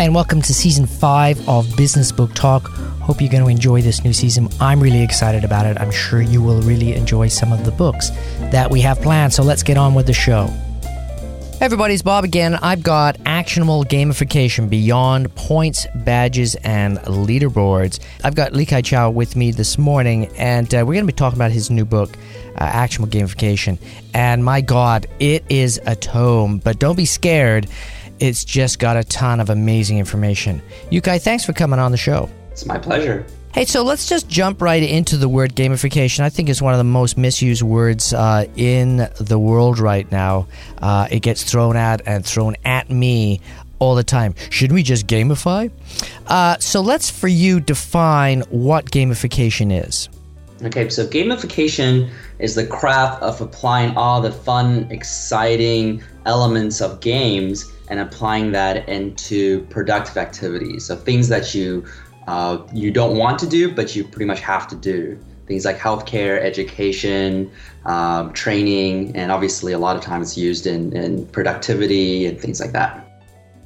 Hi, and welcome to season five of Business Book Talk. Hope you're going to enjoy this new season. I'm really excited about it. I'm sure you will really enjoy some of the books that we have planned. So let's get on with the show. Hey everybody, it's Bob again. I've got actionable gamification beyond points, badges, and leaderboards. I've got Yu-kai Chou with me this morning, and uh, we're going to be talking about his new book, uh, Actionable Gamification. And my God, it is a tome, but don't be scared. It's just got a ton of amazing information. Yukai, thanks for coming on the show. It's my pleasure. Hey, so let's just jump right into the word gamification. I think it's one of the most misused words uh, in the world right now. Uh, it gets thrown at and thrown at me all the time. Shouldn't we just gamify? Uh, so let's, for you, define what gamification is. Okay, so gamification is the craft of applying all the fun, exciting elements of games and applying that into productive activities. So things that you uh, you don't want to do, but you pretty much have to do. Things like healthcare, education, um, training, and obviously a lot of times it's used in, in productivity and things like that.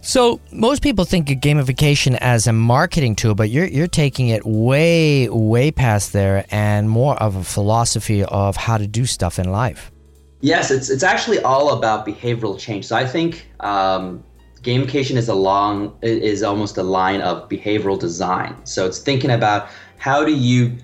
So most people think of gamification as a marketing tool, but you're you're taking it way way past there and more of a philosophy of how to do stuff in life. Yes, it's it's actually all about behavioral change. So I think um, gamification is a long is almost a line of behavioral design. So it's thinking about how do you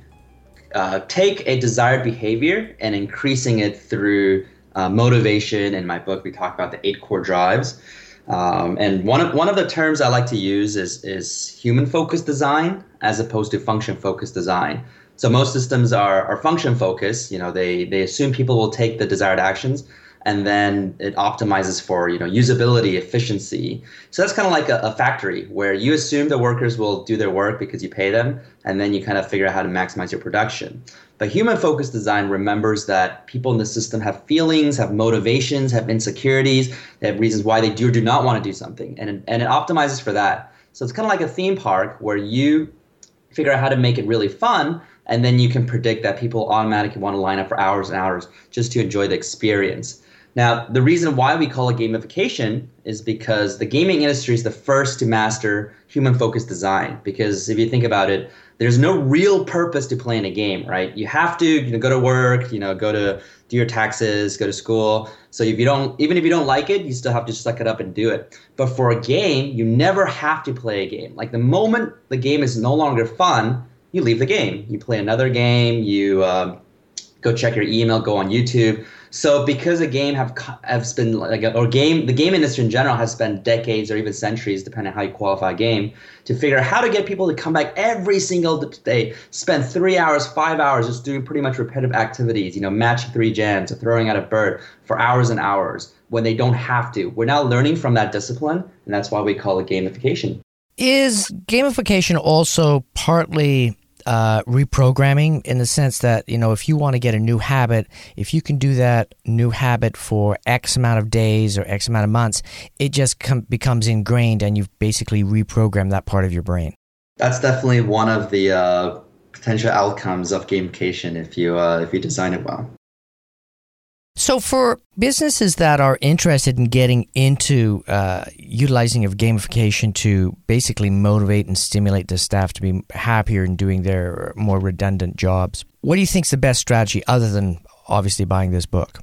uh, take a desired behavior and increasing it through uh, motivation. In my book, we talk about the eight core drives. Um, and one of one of the terms I like to use is is human focused design as opposed to function focused design. So most systems are, are function focused. You know, they they assume people will take the desired actions, and then it optimizes for you know usability efficiency. So that's kind of like a, a, factory where you assume the workers will do their work because you pay them and then you kind of figure out how to maximize your production. But human focused design remembers that people in the system have feelings have motivations have insecurities they have reasons why they do or do not want to do something and, and it optimizes for that. So it's kind of like a theme park where you figure out how to make it really fun and then you can predict that people automatically want to line up for hours and hours just to enjoy the experience now, the reason why we call it gamification is because the gaming industry is the first to master human focused design. Because if you think about it, there's no real purpose to playing a game, right? You have to you know, go to work, you know, go to do your taxes, go to school. So if you don't, even if you don't like it, you still have to suck it up and do it. But for a game, you never have to play a game. Like the moment the game is no longer fun, you leave the game. You play another game. You um, go check your email, go on YouTube. So because a game have has been like or game the game industry in general has spent decades or even centuries, depending on how you qualify a game, to figure out how to get people to come back every single day, spend three hours, five hours just doing pretty much repetitive activities, you know, matching three gems or throwing out a bird for hours and hours when they don't have to. We're now learning from that discipline, and that's why we call it gamification. Is gamification also partly uh, reprogramming in the sense that you know if you want to get a new habit if you can do that new habit for x amount of days or x amount of months it just com- becomes ingrained and you've basically reprogrammed that part of your brain. That's definitely one of the uh, potential outcomes of gamification if you uh, if you design it well so, for businesses that are interested in getting into uh, utilizing of gamification to basically motivate and stimulate the staff to be happier in doing their more redundant jobs, what do you think is the best strategy other than obviously buying this book?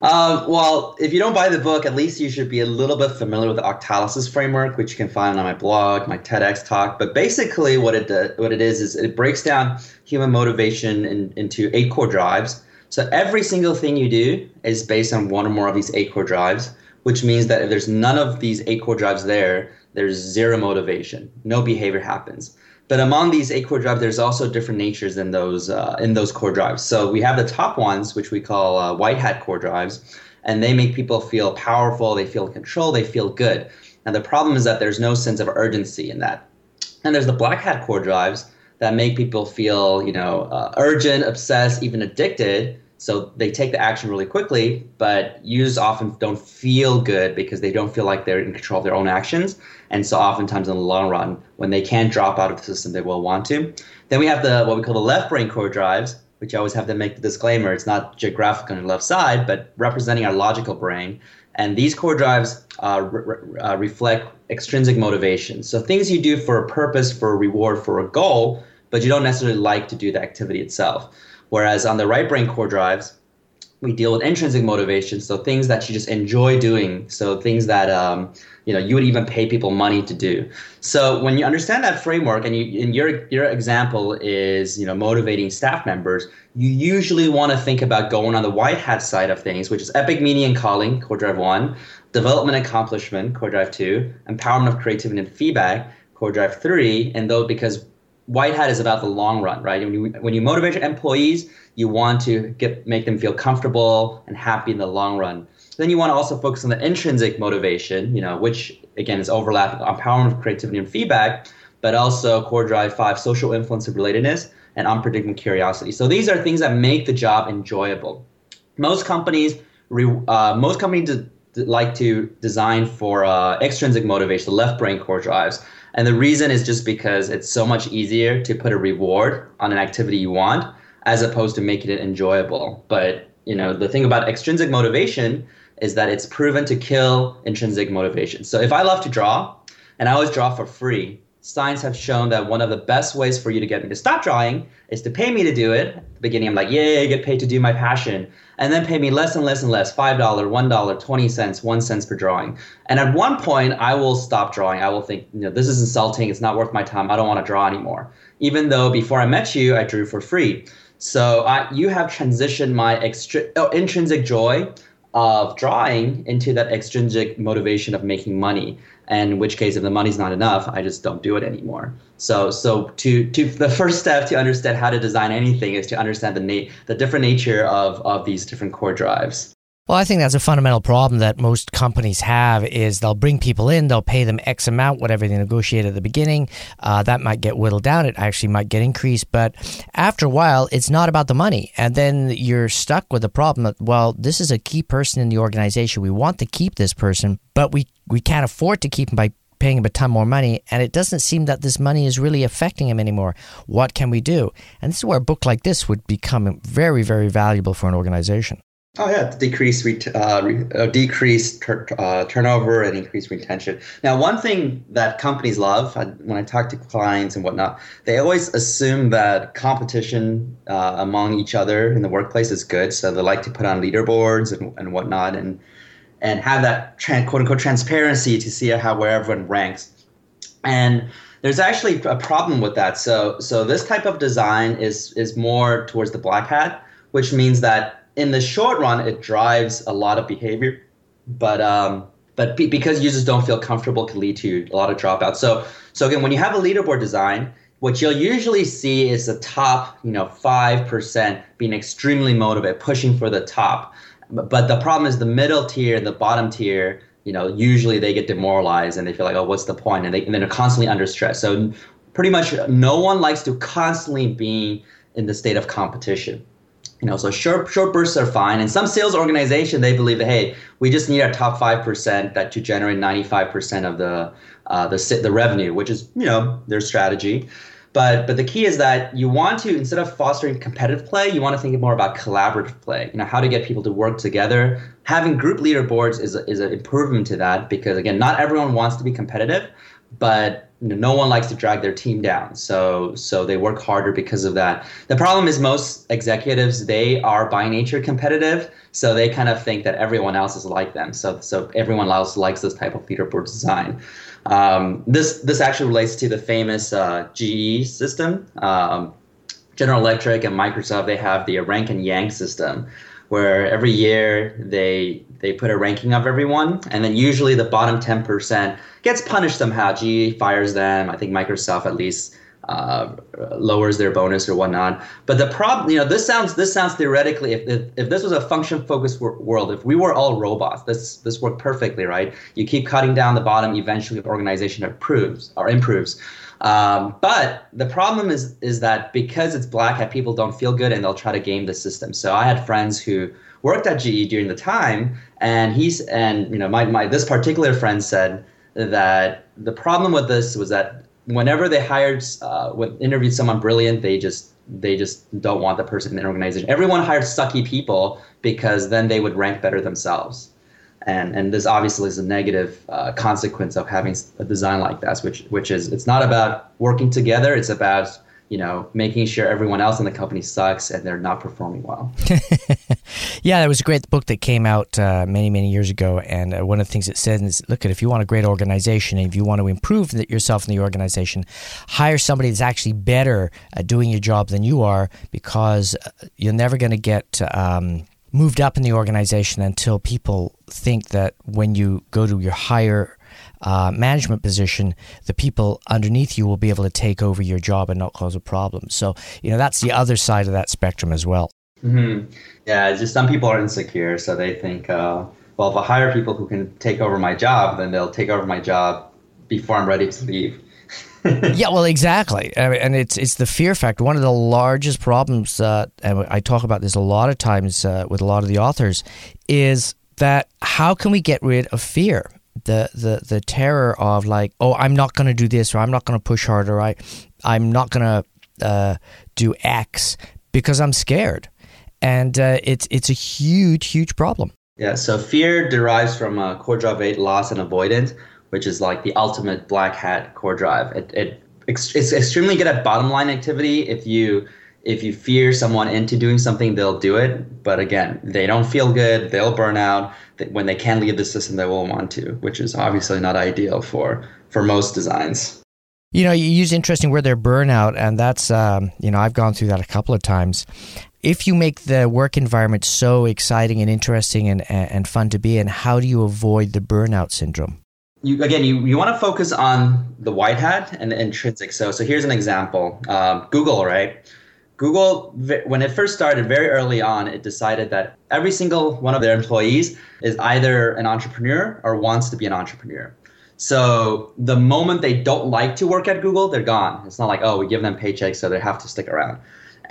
Uh, well, if you don't buy the book, at least you should be a little bit familiar with the Octalysis framework, which you can find on my blog, my TEDx talk. But basically, what it uh, what it is is it breaks down human motivation in, into eight core drives so every single thing you do is based on one or more of these eight core drives, which means that if there's none of these eight core drives there, there's zero motivation. No behavior happens. But among these eight core drives, there's also different natures in those uh, in those core drives. So we have the top ones, which we call uh, white hat core drives, and they make people feel powerful, they feel control, they feel good. And the problem is that there's no sense of urgency in that. And there's the black hat core drives that make people feel, you know, uh, urgent, obsessed, even addicted, so they take the action really quickly, but users often don't feel good because they don't feel like they're in control of their own actions. And so oftentimes in the long run, when they can't drop out of the system, they will want to. Then we have the what we call the left brain core drives, which I always have to make the disclaimer, it's not geographic on the left side, but representing our logical brain. And these core drives uh, re- uh, reflect extrinsic motivation. So things you do for a purpose, for a reward, for a goal, but you don't necessarily like to do the activity itself. Whereas on the right brain core drives, we deal with intrinsic motivation, so things that you just enjoy doing, so things that um, you know you would even pay people money to do. So when you understand that framework, and you and your your example is you know motivating staff members, you usually want to think about going on the white hat side of things, which is epic meaning and calling, core drive one, development accomplishment, core drive two, empowerment of creativity and feedback, core drive three, and though because white hat is about the long run, right? When you when you motivate your employees, you want to get make them feel comfortable and happy in the long run. Then you want to also focus on the intrinsic motivation, you know, which again is overlapping empowerment creativity and feedback, but also core drive five, social influence relatedness, and unpredictable curiosity. So these are things that make the job enjoyable. Most companies, uh, most companies like to design for uh, extrinsic motivation, the left brain core drives. And the reason is just because it's so much easier to put a reward on an activity you want as opposed to making it enjoyable. But you know, the thing about extrinsic motivation is that it's proven to kill intrinsic motivation. So if I love to draw and I always draw for free, science have shown that one of the best ways for you to get me to stop drawing is to pay me to do it. At the beginning, I'm like, yay, I get paid to do my passion. And then pay me less and less and less $5, $1, 20 cents, 1 cent per drawing. And at one point, I will stop drawing. I will think, you know, this is insulting. It's not worth my time. I don't want to draw anymore. Even though before I met you, I drew for free. So you have transitioned my extri- oh, intrinsic joy of drawing into that extrinsic motivation of making money. And in which case, if the money's not enough, I just don't do it anymore. So, so to to the first step to understand how to design anything is to understand the na- the different nature of of these different core drives. Well, I think that's a fundamental problem that most companies have is they'll bring people in, they'll pay them X amount, whatever they negotiate at the beginning. Uh, that might get whittled down. It actually might get increased. But after a while, it's not about the money. And then you're stuck with the problem that, well, this is a key person in the organization. We want to keep this person, but we, we can't afford to keep him by paying him a ton more money, and it doesn't seem that this money is really affecting him anymore. What can we do? And this is where a book like this would become very, very valuable for an organization. Oh yeah, decrease uh, re- uh, decrease tur- uh, turnover and increase retention. Now, one thing that companies love I, when I talk to clients and whatnot, they always assume that competition uh, among each other in the workplace is good. So they like to put on leaderboards and, and whatnot, and and have that tra- quote unquote transparency to see how where everyone ranks. And there's actually a problem with that. So so this type of design is is more towards the black hat, which means that in the short run, it drives a lot of behavior, but um, but be, because users don't feel comfortable, can lead to a lot of dropouts. So so again, when you have a leaderboard design, what you'll usually see is the top, you know, five percent being extremely motivated, pushing for the top. But, the problem is the middle tier, and the bottom tier. You know, usually they get demoralized and they feel like, oh, what's the point? And, they, and they're constantly under stress. So pretty much no one likes to constantly be in the state of competition you know, so short short bursts are fine. And some sales organization they believe that hey, we just need our top five percent that to generate ninety five percent of the uh, the the revenue, which is you know their strategy. But but the key is that you want to instead of fostering competitive play, you want to think more about collaborative play. You know how to get people to work together. Having group leaderboards is a, is an improvement to that because again, not everyone wants to be competitive, but you know, no one likes to drag their team down. So so they work harder because of that. The problem is most executives they are by nature competitive, so they kind of think that everyone else is like them. So so everyone else likes this type of leaderboard design. Um, this this actually relates to the famous uh, GE system. Um, General Electric and Microsoft they have the rank and yank system, where every year they they put a ranking of everyone, and then usually the bottom ten percent gets punished somehow. GE fires them. I think Microsoft at least uh, lowers their bonus or whatnot. But the problem, you know, this sounds this sounds theoretically, if, if, if this was a function focused world, if we were all robots, this this worked perfectly, right? You keep cutting down the bottom, eventually the organization improves or improves. Um, but the problem is is that because it's black hat, people don't feel good and they'll try to game the system. So I had friends who worked at GE during the time, and he's and you know my, my this particular friend said that the problem with this was that whenever they hired uh, when interviewed someone brilliant, they just they just don't want the person in the organization. Everyone hired sucky people because then they would rank better themselves. and and this obviously is a negative uh, consequence of having a design like that, which which is it's not about working together. It's about you know making sure everyone else in the company sucks and they're not performing well. yeah, there was a great book that came out uh, many many years ago, and uh, one of the things it said is, look at if you want a great organization and if you want to improve yourself in the organization, hire somebody that's actually better at doing your job than you are, because uh, you're never going to get. Um, moved up in the organization until people think that when you go to your higher uh, management position, the people underneath you will be able to take over your job and not cause a problem. So, you know, that's the other side of that spectrum as well. Mm-hmm. Yeah, just some people are insecure, so they think, uh, well, if I hire people who can take over my job, then they'll take over my job before I'm ready to leave. yeah, well, exactly, and it's it's the fear factor. One of the largest problems, uh, and I talk about this a lot of times uh, with a lot of the authors, is that how can we get rid of fear? The the the terror of like, oh, I'm not going to do this, or I'm not going to push harder, I, I'm not going to uh, do X because I'm scared, and uh, it's it's a huge huge problem. Yeah, so fear derives from uh, core drive eight loss and avoidance which is like the ultimate black hat core drive. It, it it's extremely good at bottom line activity. If you if you fear someone into doing something, they'll do it. But again, they don't feel good. They'll burn out. When they can leave the system, they will want to, which is obviously not ideal for for most designs. You know, you use interesting word there, burnout, and that's um, you know I've gone through that a couple of times. If you make the work environment so exciting and interesting and, and fun to be in, how do you avoid the burnout syndrome? you again you, you want to focus on the white hat and the intrinsic so so here's an example um, google right google when it first started very early on it decided that every single one of their employees is either an entrepreneur or wants to be an entrepreneur so the moment they don't like to work at google they're gone it's not like oh we give them paychecks so they have to stick around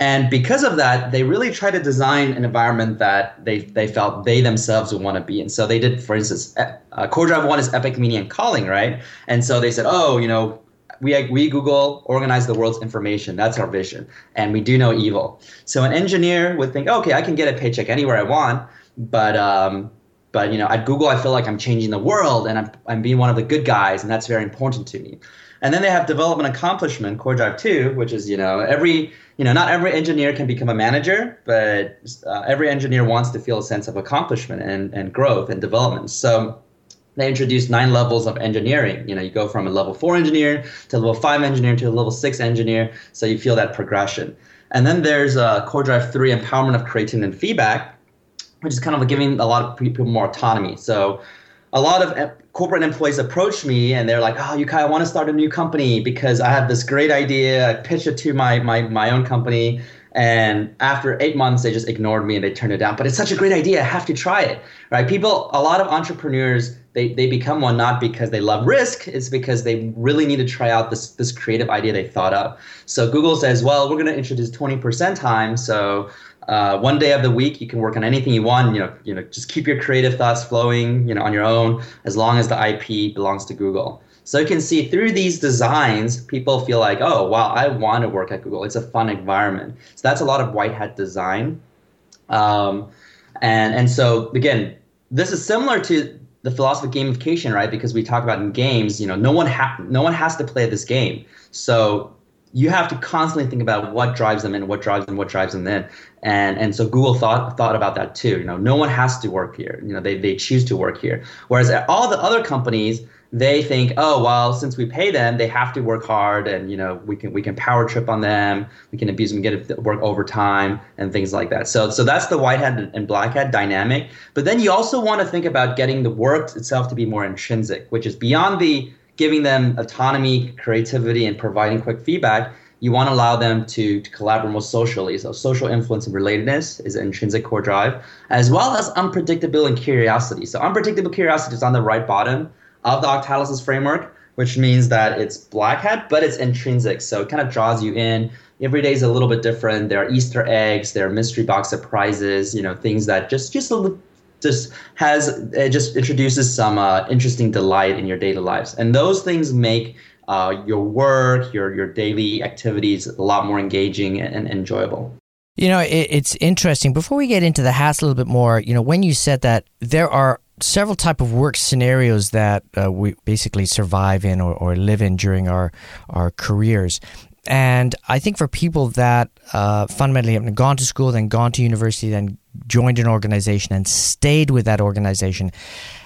and because of that, they really try to design an environment that they, they felt they themselves would want to be in. So they did, for instance, uh, Core Drive 1 is Epic Meaning and Calling, right? And so they said, oh, you know, we, we Google organize the world's information. That's our vision. And we do no evil. So an engineer would think, okay, I can get a paycheck anywhere I want, but um, but you know, at Google, I feel like I'm changing the world and I'm, I'm being one of the good guys, and that's very important to me. And then they have development accomplishment, Core Drive 2, which is, you know, every, you know, not every engineer can become a manager, but uh, every engineer wants to feel a sense of accomplishment and, and growth and development. So they introduced nine levels of engineering. You know, you go from a level four engineer to a level five engineer to a level six engineer. So you feel that progression. And then there's uh, Core Drive 3, empowerment of creating and feedback, which is kind of giving a lot of people more autonomy. So a lot of corporate employees approach me and they're like, "Oh, you I want to start a new company because I have this great idea. I pitch it to my my my own company." And after eight months, they just ignored me and they turned it down. But it's such a great idea. I have to try it, right? People, a lot of entrepreneurs, they, they become one not because they love risk. It's because they really need to try out this this creative idea they thought up. So Google says, well, we're going to introduce 20% time. So uh, one day of the week you can work on anything you want you know you know just keep your creative thoughts flowing you know on your own as long as the ip belongs to google so you can see through these designs people feel like oh wow i want to work at google it's a fun environment so that's a lot of white hat design um, and and so again this is similar to the philosophy of gamification right because we talk about in games you know no one ha- no one has to play this game so you have to constantly think about what drives them in, what drives them, what drives them in. And and so Google thought thought about that too. You know, no one has to work here. You know, they, they choose to work here. Whereas all the other companies, they think, oh well, since we pay them, they have to work hard, and you know, we can we can power trip on them, we can abuse them, get it work overtime, and things like that. So so that's the white hat and black hat dynamic. But then you also want to think about getting the work itself to be more intrinsic, which is beyond the giving them autonomy, creativity, and providing quick feedback, you want to allow them to, to collaborate more socially. So social influence and relatedness is an intrinsic core drive, as well as unpredictable and curiosity. So unpredictable curiosity is on the right bottom of the Octalysis framework, which means that it's black hat, but it's intrinsic. So it kind of draws you in. Every day is a little bit different. There are Easter eggs, there are mystery box surprises, you know, things that just just a just has it just introduces some uh, interesting delight in your daily lives, and those things make uh, your work, your your daily activities a lot more engaging and, and enjoyable. You know, it, it's interesting. Before we get into the hats a little bit more, you know, when you said that there are several type of work scenarios that uh, we basically survive in or, or live in during our our careers. And I think for people that uh, fundamentally have gone to school, then gone to university, then joined an organization and stayed with that organization,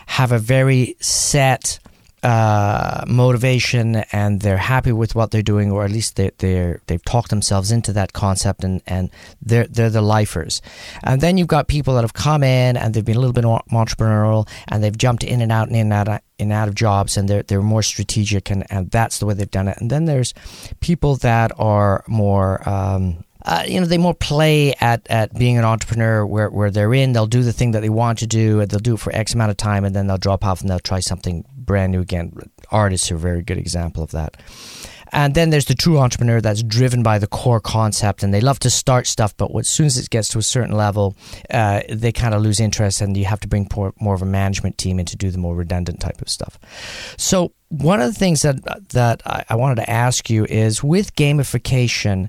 have a very set uh, motivation and they're happy with what they're doing, or at least they, they're they've talked themselves into that concept, and, and they're they're the lifers. And then you've got people that have come in and they've been a little bit more entrepreneurial, and they've jumped in and out and in and out in and out of jobs, and they're they're more strategic, and, and that's the way they've done it. And then there's people that are more um, uh, you know, they more play at, at being an entrepreneur where, where they're in, they'll do the thing that they want to do, and they'll do it for X amount of time, and then they'll drop off and they'll try something brand new again. Artists are a very good example of that. And then there's the true entrepreneur that's driven by the core concept, and they love to start stuff, but as soon as it gets to a certain level, uh, they kind of lose interest, and you have to bring more, of a management team in to do the more redundant type of stuff. So one of the things that that I wanted to ask you is with gamification,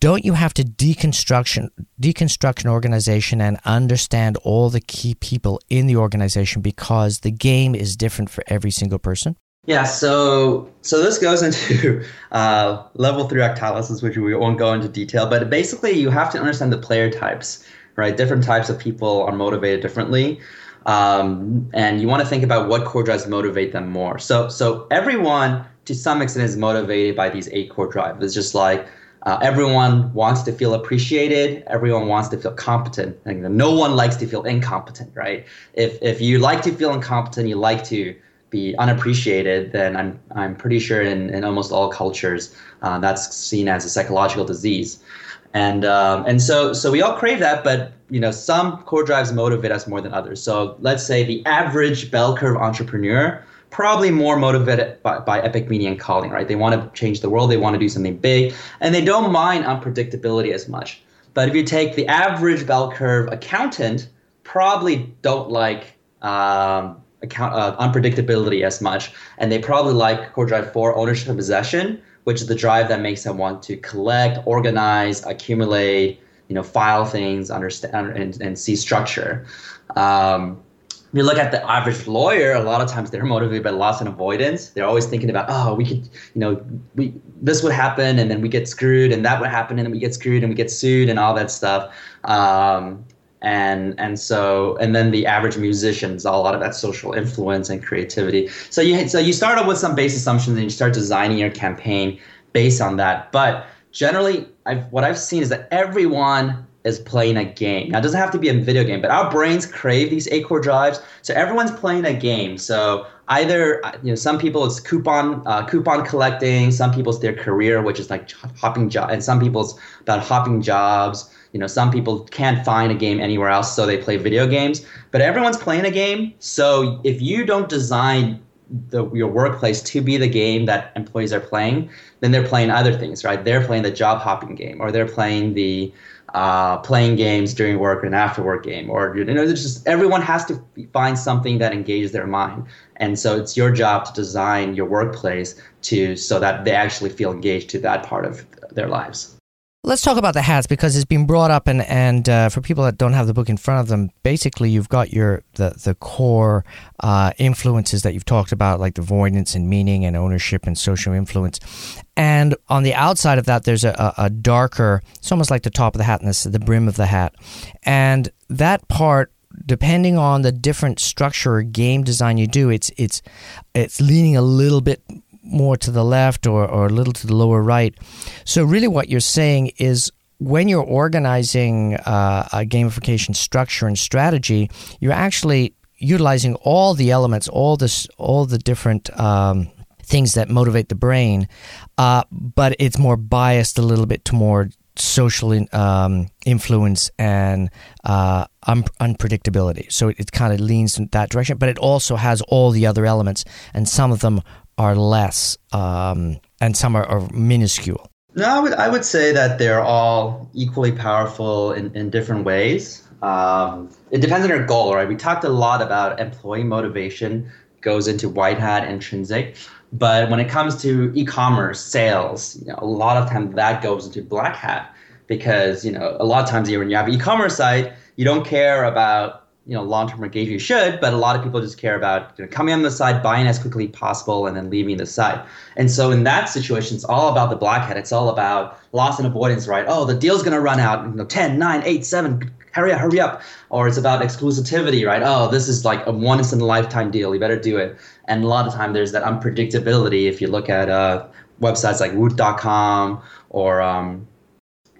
don't you have to deconstruction deconstruct an organization and understand all the key people in the organization because the game is different for every single person? Yeah, so so this goes into uh, level three octalysis, which we won't go into detail, but basically you have to understand the player types, right? Different types of people are motivated differently. Um, and you want to think about what core drives motivate them more. So so everyone to some extent is motivated by these eight core drives. It's just like uh, everyone wants to feel appreciated. Everyone wants to feel competent. No one likes to feel incompetent, right? If if you like to feel incompetent, you like to be unappreciated, then I'm I'm pretty sure in, in almost all cultures uh, that's seen as a psychological disease. And um, and so so we all crave that, but you know some core drives motivate us more than others. So let's say the average bell curve entrepreneur probably more motivated by, by epic meaning and calling, right? They want to change the world, they want to do something big, and they don't mind unpredictability as much. But if you take the average bell curve accountant, probably don't like um, account uh, unpredictability as much, and they probably like core drive four ownership and possession, which is the drive that makes them want to collect, organize, accumulate, you know, file things, understand, and, and see structure. Um, you look at the average lawyer, a lot of times they're motivated by loss and avoidance. They're always thinking about, oh, we could, you know, we this would happen and then we get screwed, and that would happen and then we get screwed and we get sued and all that stuff. Um, and and so and then the average musicians, a lot of that social influence and creativity. So you so you start off with some base assumptions and you start designing your campaign based on that. But generally, I've, what I've seen is that everyone is playing a game. Now, it doesn't have to be a video game, but our brains crave these eight core drives. So everyone's playing a game. So either you know, some people it's coupon uh, coupon collecting. Some people's their career, which is like hopping job, and some people's about hopping jobs. You know, some people can't find a game anywhere else, so they play video games. But everyone's playing a game. So if you don't design the, your workplace to be the game that employees are playing, then they're playing other things, right? They're playing the job hopping game, or they're playing the uh, playing games during work and after work game, or you know, just everyone has to find something that engages their mind, and so it's your job to design your workplace to so that they actually feel engaged to that part of their lives. Let's talk about the hats because it's been brought up, and and uh, for people that don't have the book in front of them, basically you've got your the the core uh, influences that you've talked about, like the avoidance and meaning and ownership and social influence, and on the outside of that, there's a, a darker. It's almost like the top of the hat and this, the brim of the hat, and that part depending on the different structure or game design you do, it's it's it's leaning a little bit more to the left or, or a little to the lower right. So, really, what you're saying is when you're organizing uh, a gamification structure and strategy, you're actually utilizing all the elements, all this, all the different um, things that motivate the brain, uh, but it's more biased a little bit to more social in, um, influence and uh, un- unpredictability. So it, it kind of leans in that direction, but it also has all the other elements, and some of them are less um, and some are, are, minuscule? No, I would, I would say that they're all equally powerful in, in different ways. Um, it depends on your goal, right? We talked a lot about employee motivation goes into white hat intrinsic, but when it comes to e-commerce sales, you know, a lot of times that goes into black hat. because you know a lot of times when you have an e-commerce site, you don't care about you know long-term engagement. You should, but a lot of people just care about you know, coming on the site, buying as quickly possible, and then leaving the site. And so in that situation, it's all about the black hat. It's all about loss and avoidance, right? Oh, the deal's gonna run out. You know, 10, 9, 8, 7, hurry up, hurry up. Or it's about exclusivity, right? Oh, this is like a once in a lifetime deal. You better do it. And a lot of time there's that unpredictability. If you look at uh, websites like Woot.com or um,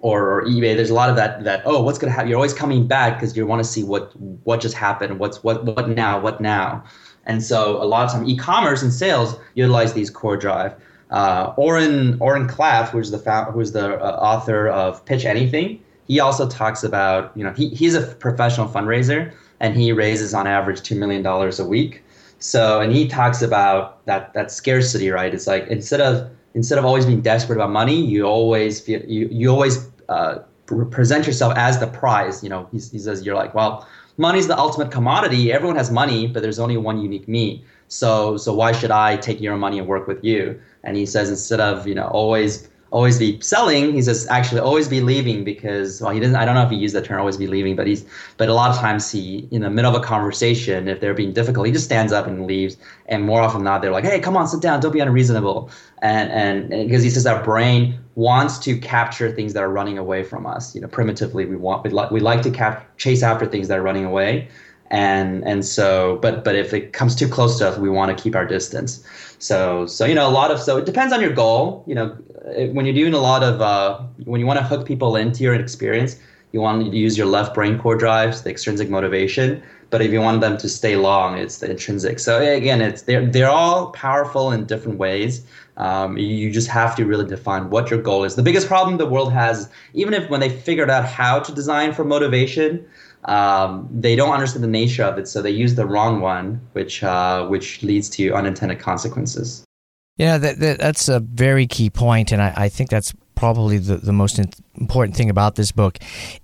or, or, eBay, there's a lot of that. That oh, what's gonna happen? You're always coming back because you want to see what what just happened. What's what what now? What now? And so a lot of time, e-commerce and sales utilize these core drive. Uh, Oren Oren Klaff, who's the who's the uh, author of Pitch Anything, he also talks about you know he, he's a professional fundraiser and he raises on average two million dollars a week. So and he talks about that that scarcity, right? It's like instead of instead of always being desperate about money, you always feel you you always uh, present yourself as the prize. You know, he, he says you're like, well, money's the ultimate commodity. Everyone has money, but there's only one unique me. So so why should I take your money and work with you? And he says instead of you know always always be selling. He says actually always be leaving because well he doesn't I don't know if he used that term always be leaving, but he's but a lot of times he in the middle of a conversation if they're being difficult he just stands up and leaves. And more often than not they're like hey come on sit down don't be unreasonable and and, because he says our brain wants to capture things that are running away from us. You know primitively we want we like we like to cap- chase after things that are running away. And and so but but if it comes too close to us we want to keep our distance. So so you know a lot of so it depends on your goal. You know when you're doing a lot of uh, when you want to hook people into your experience you want to use your left brain core drives the extrinsic motivation. But if you want them to stay long it's the intrinsic. So again it's they're, they're all powerful in different ways um, you just have to really define what your goal is the biggest problem the world has even if when they figured out how to design for motivation um, they don't understand the nature of it, so they use the wrong one, which uh, which leads to unintended consequences. Yeah, that, that, that's a very key point, and I, I think that's probably the, the most important thing about this book.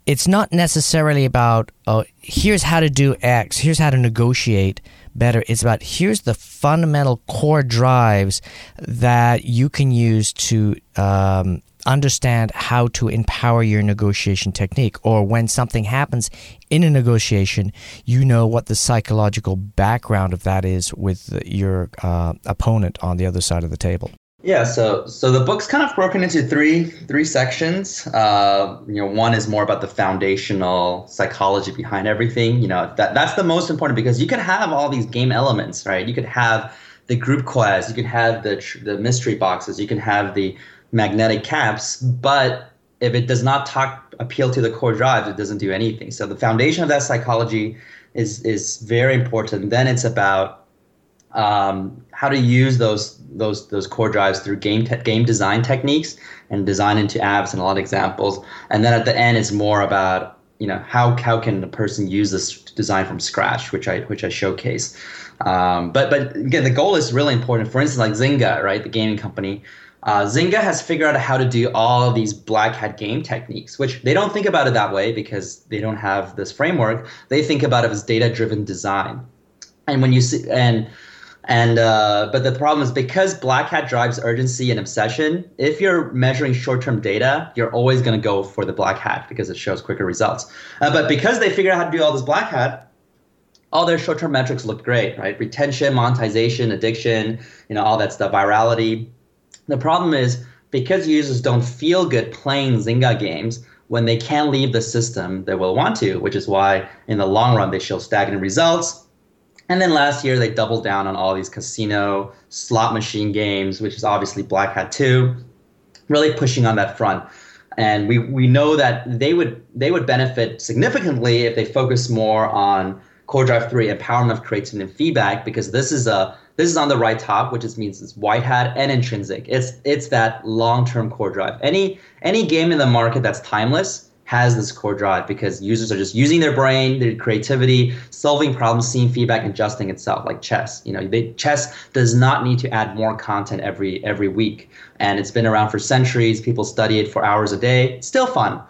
It's not necessarily about, oh, here's how to do X, here's how to negotiate better. It's about here's the fundamental core drives that you can use to um, understand how to empower your negotiation technique. Or when something happens in a negotiation, you know what the psychological background of that is with your uh, opponent on the other side of the table. Yeah, so so the book's kind of broken into three three sections. Uh, you know, one is more about the foundational psychology behind everything. You know, that that's the most important because you can have all these game elements, right? You could have the group quest, you can have the the mystery boxes, you can have the magnetic caps, but if it does not talk appeal to the core drives, it doesn't do anything. So the foundation of that psychology is is very important. Then it's about um, how to use those those those core drives through game te- game design techniques and design into apps and a lot of examples. And then at the end, it's more about you know how how can a person use this design from scratch, which I which I showcase. Um, but but again, the goal is really important. For instance, like Zynga, right, the gaming company. Uh, Zynga has figured out how to do all of these black hat game techniques, which they don't think about it that way because they don't have this framework. They think about it as data driven design. And when you see, and and uh, but the problem is because black hat drives urgency and obsession. If you're measuring short-term data, you're always going to go for the black hat because it shows quicker results. Uh, but because they figured out how to do all this black hat, all their short-term metrics look great, right? Retention, monetization, addiction, you know, all that stuff, virality. The problem is because users don't feel good playing Zynga games when they can't leave the system, they will want to, which is why in the long run they show stagnant results. And then last year they doubled down on all these casino slot machine games, which is obviously Black Hat 2, really pushing on that front. And we, we know that they would they would benefit significantly if they focus more on Core Drive 3 empowerment of creativity and feedback because this is a this is on the right top, which just means it's white hat and intrinsic. It's it's that long-term core drive. Any any game in the market that's timeless has this core drive because users are just using their brain, their creativity, solving problems, seeing feedback, adjusting itself like chess. You know, they, chess does not need to add more content every every week, and it's been around for centuries. People study it for hours a day. It's still fun,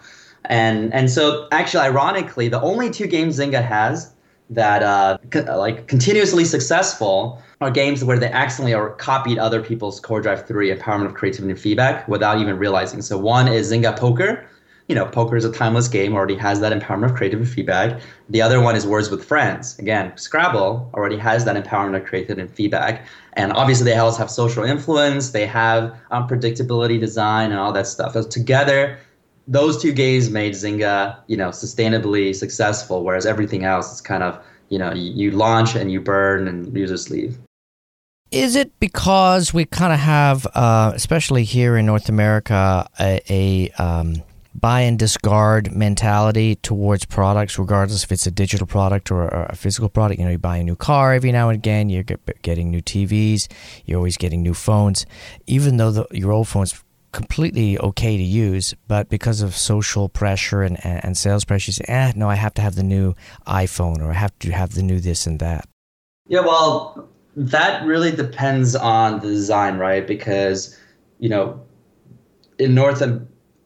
and and so actually, ironically, the only two games Zynga has that uh, co- like continuously successful are games where they accidentally or copied other people's Core Drive 3 empowerment of creativity and feedback without even realizing. So one is Zynga Poker. You know, poker is a timeless game, already has that empowerment of creative feedback. The other one is Words with Friends. Again, Scrabble already has that empowerment of creative feedback. And obviously, they also have social influence, they have unpredictability design, and all that stuff. So together, those two games made Zynga, you know, sustainably successful, whereas everything else is kind of, you know, you, launch and you burn and just leave. Is it because we kind of have, uh, especially here in North America, a, a um, buy and discard mentality towards products, regardless if it's a digital product or a physical product? You know, you buy a new car every now and again, you're getting new TVs, you're always getting new phones, even though the, your old phone's completely okay to use, but because of social pressure and, and, sales pressure, you say, eh, no, I have to have the new iPhone or I have to have the new this and that. Yeah, well, that really depends on the design, right? Because you know, in North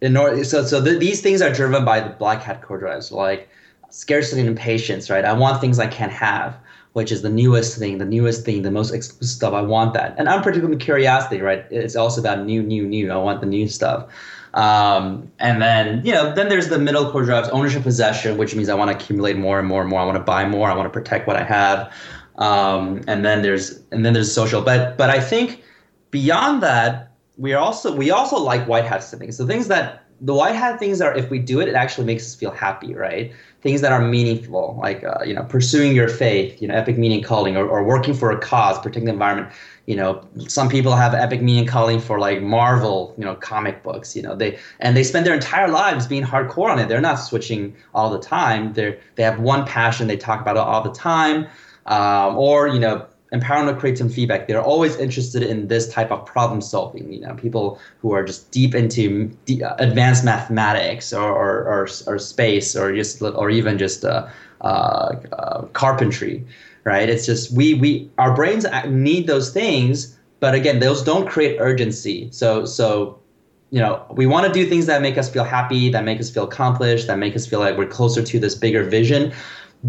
in North, so so the, these things are driven by the black hat core drives, like scarcity and impatience, right? I want things I can't have, which is the newest thing, the newest thing, the most exclusive stuff. I want that, and unpredictable curiosity, right? It's also about new, new, new. I want the new stuff. Um, and then you know, then there's the middle core drives, ownership possession, which means I want to accumulate more and more and more. I want to buy more. I want to protect what I have. Um, and then there's and then there's social. But but I think beyond that, we are also we also like white hat things. The things that the white hat things are if we do it, it actually makes us feel happy, right? Things that are meaningful, like uh, you know, pursuing your faith, you know, epic meaning calling, or, or working for a cause, protecting the environment. You know, some people have epic meaning calling for like Marvel, you know, comic books. You know, they and they spend their entire lives being hardcore on it. They're not switching all the time. They're they have one passion. They talk about it all the time um, or you know empowerment create some feedback. They're always interested in this type of problem solving you know people who are just deep into advanced mathematics or, or, or, or, space or just or even just uh, uh, uh, carpentry right? It's just we we our brains need those things but again those don't create urgency. So so you know we want to do things that make us feel happy that make us feel accomplished that make us feel like we're closer to this bigger vision.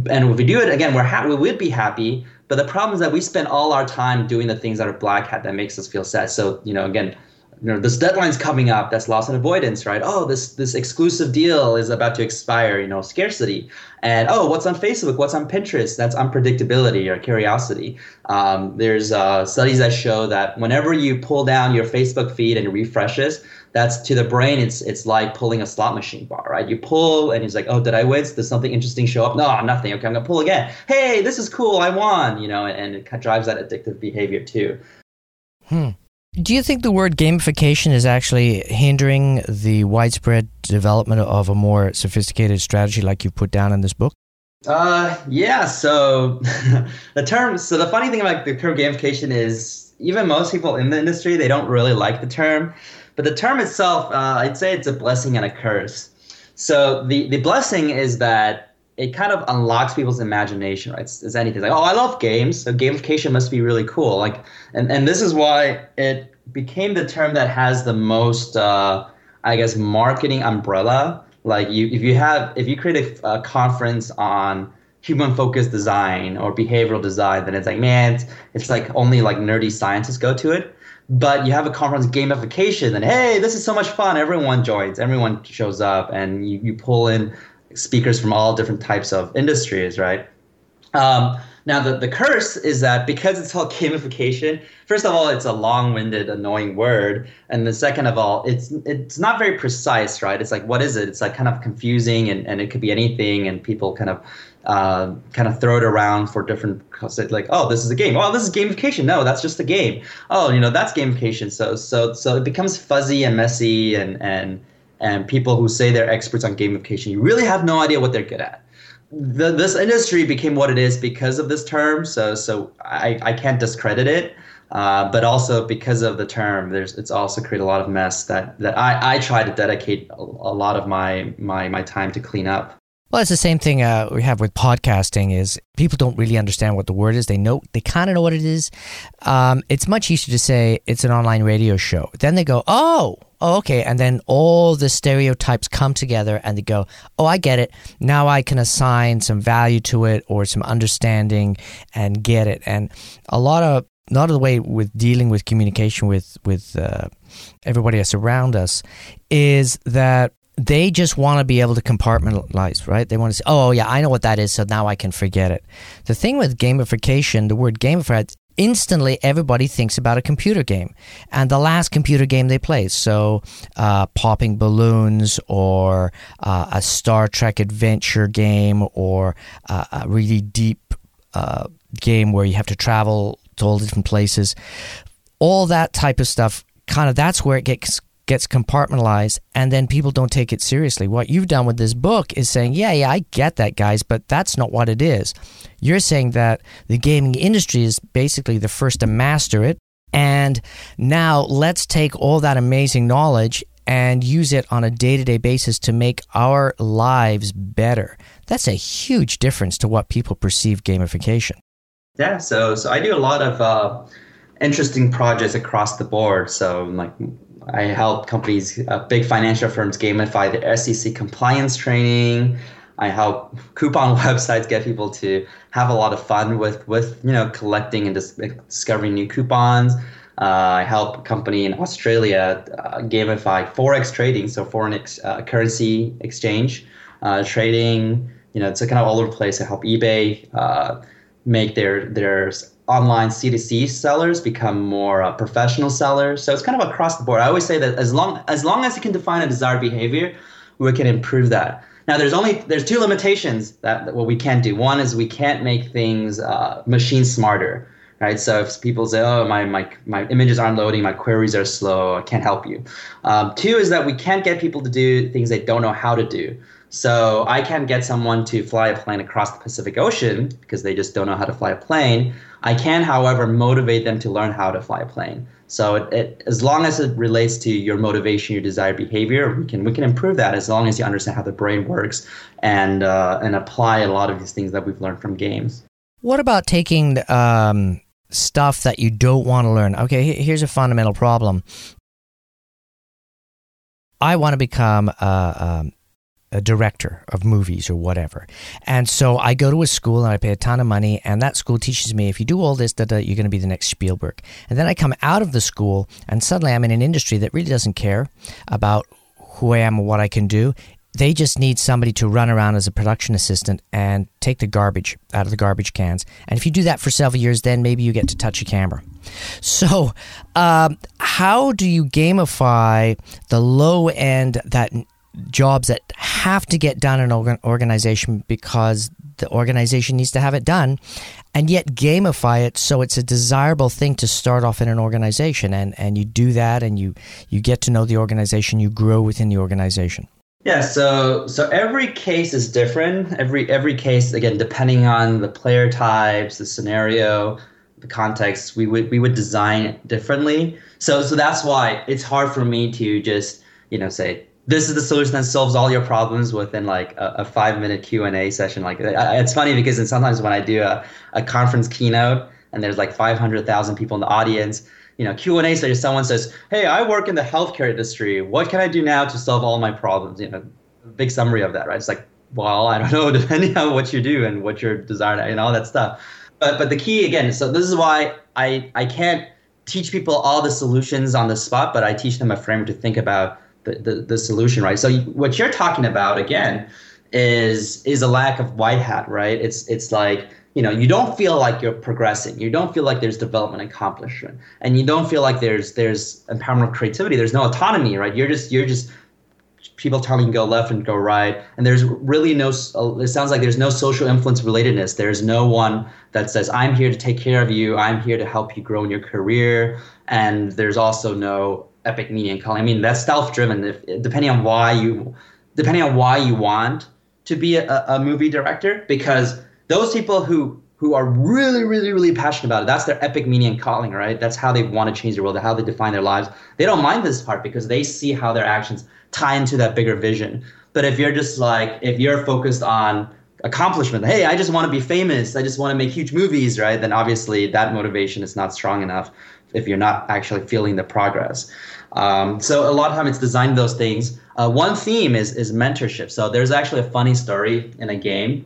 And if we do it again, we're ha- we would be happy. But the problem is that we spend all our time doing the things that are black hat that makes us feel sad. So you know, again, you know, this deadline's coming up. That's loss and avoidance, right? Oh, this this exclusive deal is about to expire. You know, scarcity. And oh, what's on Facebook? What's on Pinterest? That's unpredictability or curiosity. Um, there's uh, studies that show that whenever you pull down your Facebook feed and refreshes, that's to the brain it's it's like pulling a slot machine bar right you pull and it's like oh did i win did something interesting show up no nothing okay i'm gonna pull again hey this is cool i won you know and, and it drives that addictive behavior too hmm do you think the word gamification is actually hindering the widespread development of a more sophisticated strategy like you put down in this book uh yeah so the term so the funny thing about the term gamification is even most people in the industry they don't really like the term but the term itself, uh, I'd say it's a blessing and a curse. So the, the blessing is that it kind of unlocks people's imagination, right? It's anything like, oh, I love games, so gamification must be really cool. Like, and, and this is why it became the term that has the most, uh, I guess, marketing umbrella. Like, you, if you have, if you create a, a conference on human focused design or behavioral design, then it's like, man, it's, it's like only like nerdy scientists go to it but you have a conference gamification and hey this is so much fun everyone joins everyone shows up and you, you pull in speakers from all different types of industries right? Um, now the, the curse is that because it's called gamification first of all it's a long-winded annoying word. And the second of all it's it's not very precise right? It's like what is it? It's like kind of confusing and, and it could be anything and people kind of uh, kind of throw it around for different like oh this is a game. Oh this is gamification. No that's just a game. Oh you know that's gamification. So so so it becomes fuzzy and messy and and and people who say they're experts on gamification you really have no idea what they're good at. The, this industry became what it is because of this term so so i, I can't discredit it uh, but also because of the term there's it's also created a lot of mess that that i, I try to dedicate a, a lot of my my my time to clean up well, it's the same thing uh, we have with podcasting. Is people don't really understand what the word is. They know they kind of know what it is. Um, it's much easier to say it's an online radio show. Then they go, oh, oh, okay, and then all the stereotypes come together, and they go, oh, I get it. Now I can assign some value to it or some understanding and get it. And a lot of a lot of the way with dealing with communication with with uh, everybody else around us is that they just want to be able to compartmentalize, right? They want to say, oh, yeah, I know what that is, so now I can forget it. The thing with gamification, the word gamify, instantly everybody thinks about a computer game and the last computer game they played. So, uh, popping balloons or uh, a Star Trek adventure game or uh, a really deep uh, game where you have to travel to all different places. All that type of stuff, kind of that's where it gets gets compartmentalized and then people don't take it seriously. What you've done with this book is saying, yeah, yeah, I get that, guys, but that's not what it is. You're saying that the gaming industry is basically the first to master it. And now let's take all that amazing knowledge and use it on a day to day basis to make our lives better. That's a huge difference to what people perceive gamification. Yeah, so so I do a lot of uh, interesting projects across the board. So like I help companies, uh, big financial firms, gamify the SEC compliance training. I help coupon websites get people to have a lot of fun with with you know collecting and dis- discovering new coupons. Uh, I help a company in Australia uh, gamify forex trading, so foreign ex- uh, currency exchange uh, trading. You know, it's kind of all over the place. I help eBay uh, make their their online C2C sellers become more uh, professional sellers. So it's kind of across the board. I always say that as long as long as you can define a desired behavior, we can improve that. Now there's only there's two limitations that, that what we can't do. One is we can't make things uh, machine smarter, right? So if people say, "Oh, my my my images aren't loading, my queries are slow, I can't help you." Um, two is that we can't get people to do things they don't know how to do. So I can't get someone to fly a plane across the Pacific Ocean because they just don't know how to fly a plane. I can, however, motivate them to learn how to fly a plane. So it, it, as long as it relates to your motivation, your desired behavior, we can we can improve that as long as you understand how the brain works and uh, and apply a lot of these things that we've learned from games. What about taking um, stuff that you don't want to learn? Okay, here's a fundamental problem. I want to become a, um, a director of movies or whatever. And so I go to a school and I pay a ton of money, and that school teaches me if you do all this, da, da, you're going to be the next Spielberg. And then I come out of the school, and suddenly I'm in an industry that really doesn't care about who I am or what I can do. They just need somebody to run around as a production assistant and take the garbage out of the garbage cans. And if you do that for several years, then maybe you get to touch a camera. So, um, how do you gamify the low end that jobs that have to get done in an organization because the organization needs to have it done and yet gamify it so it's a desirable thing to start off in an organization. And and you do that and you you get to know the organization you grow within the organization. Yeah so so every case is different. Every every case again depending on the player types the scenario the context we would we would design it differently. So so that's why it's hard for me to just you know say this is the solution that solves all your problems within like a, a five minute q&a session like it's funny because sometimes when i do a, a conference keynote and there's like 500000 people in the audience you know q&a session someone says hey i work in the healthcare industry. What can i do now to solve all my problems? You know big summary of that right? It's like well i don't know depending on what you do and what your desire and all that stuff. But but the key again so this is why i i can't teach people all the solutions on the spot but i teach them a framework to think about the, the, solution, right? So what you're talking about again is is a lack of white hat, right? It's it's like you know you don't feel like you're progressing, you don't feel like there's development accomplishment, and you don't feel like there's there's empowerment of creativity. There's no autonomy, right? You're just you're just people telling you go left and go right, and there's really no. Uh, it sounds like there's no social influence relatedness. There's no one that says I'm here to take care of you. I'm here to help you grow in your career, and there's also no epic meaning and calling. I mean, that's self-driven. If depending on why you, depending on why you want to be a, a movie director, because those people who who are really, really, really passionate about it, that's their epic meaning and calling, right? That's how they want to change the world, how they define their lives. They don't mind this part because they see how their actions tie into that bigger vision. But if you're just like, if you're focused on accomplishment, hey, I just want to be famous, I just want to make huge movies, right? Then obviously that motivation is not strong enough if you're not actually feeling the progress. Um, so a lot of time it's designed those things. Uh, one theme is is mentorship. So there's actually a funny story in a game,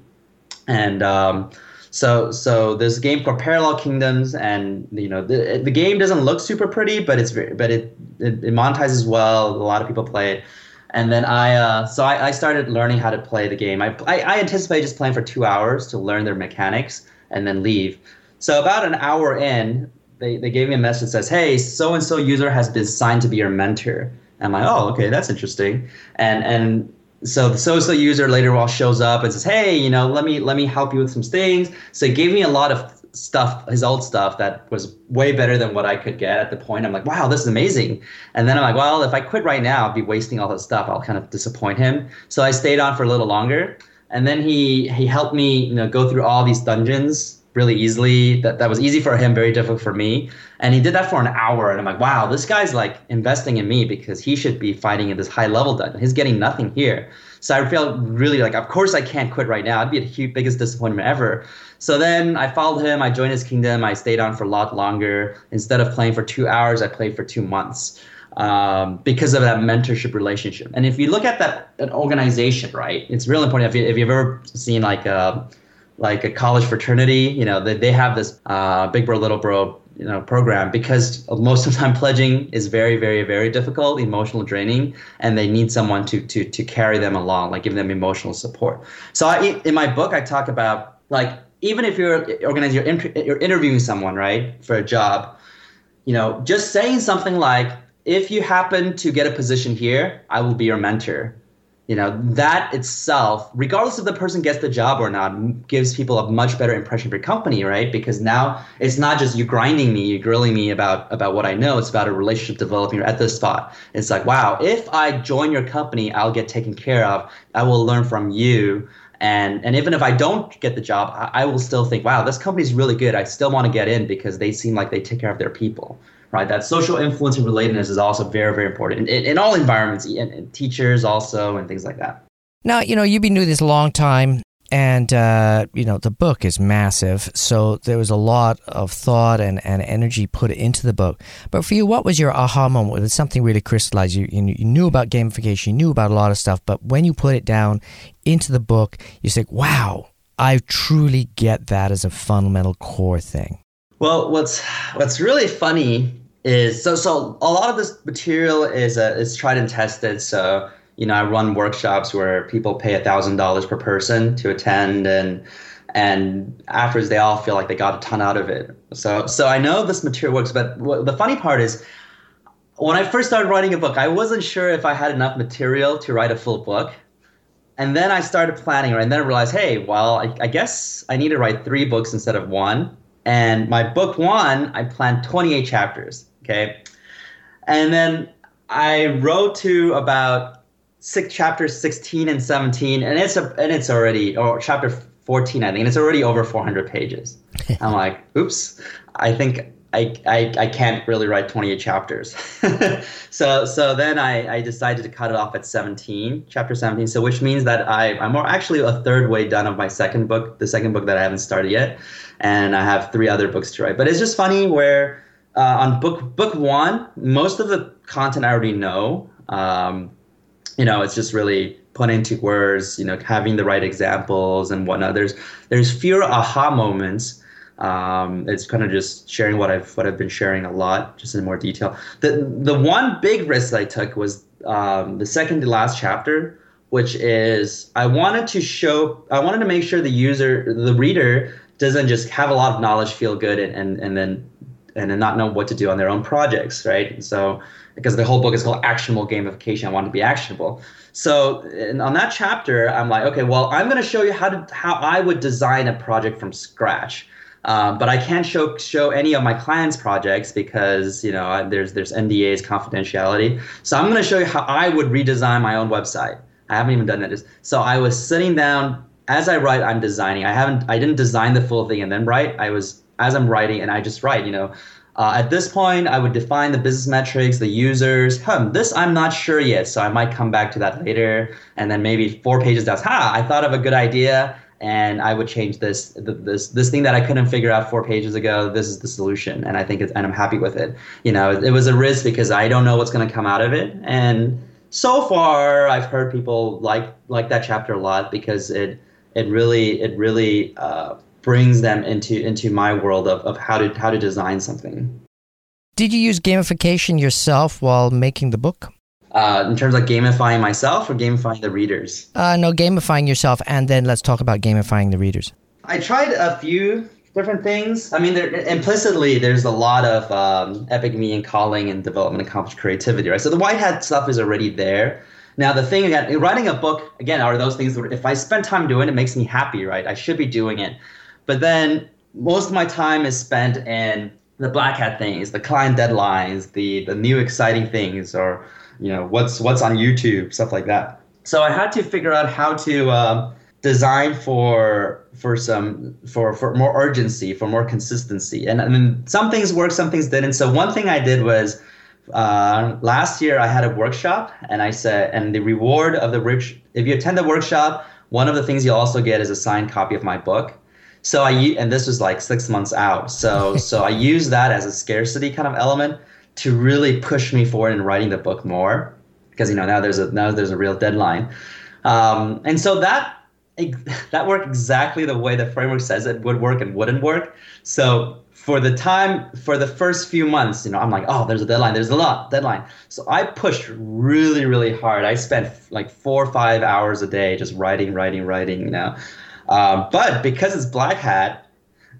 and um, so so a game called Parallel Kingdoms, and you know the the game doesn't look super pretty, but it's very, but it, it, it monetizes well. A lot of people play it. And then I, uh, so I, I, started learning how to play the game. I, I, I anticipated just playing for two hours to learn their mechanics and then leave. So about an hour in, they, they gave me a message that says, "Hey, so and so user has been signed to be your mentor." And I'm like, "Oh, okay, that's interesting." And and so the so so user later on shows up and says, "Hey, you know, let me let me help you with some things." So he gave me a lot of stuff, his old stuff that was way better than what I could get at the point. I'm like, "Wow, this is amazing." And then I'm like, "Well, if I quit right now, I'll be wasting all this stuff. I'll kind of disappoint him." So I stayed on for a little longer, and then he he helped me, you know, go through all these dungeons really easily. That that was easy for him, very difficult for me. And he did that for an hour, and I'm like, wow, this guy's like investing in me because he should be fighting in this high level dungeon. He's getting nothing here. So I felt really like, of course I can't quit right now. It'd be the huge, biggest disappointment ever. So then I followed him. I joined his kingdom. I stayed on for a lot longer. Instead of playing for two hours, I played for two months. Um, because of that mentorship relationship. And if you look at that, that organization, right, it's really important. If, you, you've ever seen like a, like a college fraternity, you know, they, they have this uh, big bro, little bro, you know, program because most of the time pledging is very, very, very difficult, emotional draining, and they need someone to to to carry them along, like give them emotional support. So I, in my book, I talk about like even if you're organizing, you're, you're interviewing someone, right, for a job, you know, just saying something like, if you happen to get a position here, I will be your mentor you know that itself regardless if the person gets the job or not gives people a much better impression of your company right? Because now it's not just you grinding me you grilling me about about what i know. It's about a relationship developing at this spot. It's like wow if i join your company i'll get taken care of. I will learn from you. And and even if i don't get the job i, I will still think wow this company's really good. I still want to get in because they seem like they take care of their people right? That social influence and relatedness is also very, very important in, in all environments, and, teachers also, and things like that. Now, you know, you've been doing this a long time, and uh, you know the book is massive, so there was a lot of thought and, and energy put into the book. But for you, what was your aha moment? Was something really crystallized? You, you you knew about gamification, you knew about a lot of stuff, but when you put it down into the book, you say, "Wow, I truly get that as a fundamental core thing." Well, what's what's really funny is so so a lot of this material is uh, is tried and tested. So you know, I run workshops where people pay a thousand dollars per person to attend, and and afterwards they all feel like they got a ton out of it. So so I know this material works, but the funny part is. When I first started writing a book, I wasn't sure if I had enough material to write a full book. And then I started planning, and then I realized, hey, well, I, I guess I need to write three books instead of one. And my book one, I planned 28 chapters. Okay. And then I wrote to about six chapters 16 and 17 and it's a and it's already or chapter 14 i think and it's already over 400 pages. I'm like oops. I think I, I, I can't really write 28 chapters. So so then I, I decided to cut it off at 17 chapter 17 so which means that I, i'm actually a third way done of my second book the second book that i haven't started yet and i have three other books to write. But it's just funny where uh, on book book one, most of the content I already know. Um, you know, it's just really putting into words. You know, having the right examples and whatnot. There's there's fewer aha moments. Um, it's kind of just sharing what I've what I've been sharing a lot, just in more detail. The the one big risk I took was um, the second to last chapter, which is I wanted to show I wanted to make sure the user the reader doesn't just have a lot of knowledge, feel good, and and, and then and then not know what to do on their own projects, right? So because the whole book is called actionable gamification, I want to be actionable. So on that chapter, I'm like, okay, well, I'm going to show you how to how I would design a project from scratch. Um, but I can't show show any of my clients' projects because you know there's there's NDAs, confidentiality. So I'm going to show you how I would redesign my own website. I haven't even done that. So I was sitting down as I write. I'm designing. I haven't. I didn't design the full thing and then write. I was as I'm writing, and I just write, you know, uh, at this point, I would define the business metrics, the users. Hmm, this I'm not sure yet, so I might come back to that later. And then maybe four pages down, ha, I thought of a good idea, and I would change this this this thing that I couldn't figure out four pages ago. This is the solution, and I think it's, and I'm happy with it. You know, it, was a risk because I don't know what's going to come out of it, and so far I've heard people like like that chapter a lot because it it really it really uh, brings them into into my world of, of how to how to design something. Did you use gamification yourself while making the book? Uh, in terms of gamifying myself or gamifying the readers? Uh, no, gamifying yourself, and then let's talk about gamifying the readers. I tried a few different things. I mean, there, implicitly, there's a lot of um, epic and calling and development accomplished creativity, right? So the white hat stuff is already there. Now the thing again, writing a book again are those things that if I spend time doing it, it makes me happy, right? I should be doing it, but then most of my time is spent in the black hat things, the client deadlines, the the new exciting things, or you know what's what's on YouTube, stuff like that. So I had to figure out how to um, design for for some for for more urgency, for more consistency, and, and then some things worked, some things didn't. So one thing I did was uh, last year I had a workshop, and I said, and the reward of the rich, if you attend the workshop, one of the things you'll also get is a signed copy of my book. So I and this was like six months out. So so I used that as a scarcity kind of element to really push me forward in writing the book more, because you know now there's a now there's a real deadline, um, and so that that worked exactly the way the framework says it would work and wouldn't work. So for the time for the first few months, you know, I'm like, oh, there's a deadline, there's a lot deadline. So I pushed really, really hard. I spent like four or five hours a day just writing, writing, writing. You know, um, but because it's Black Hat,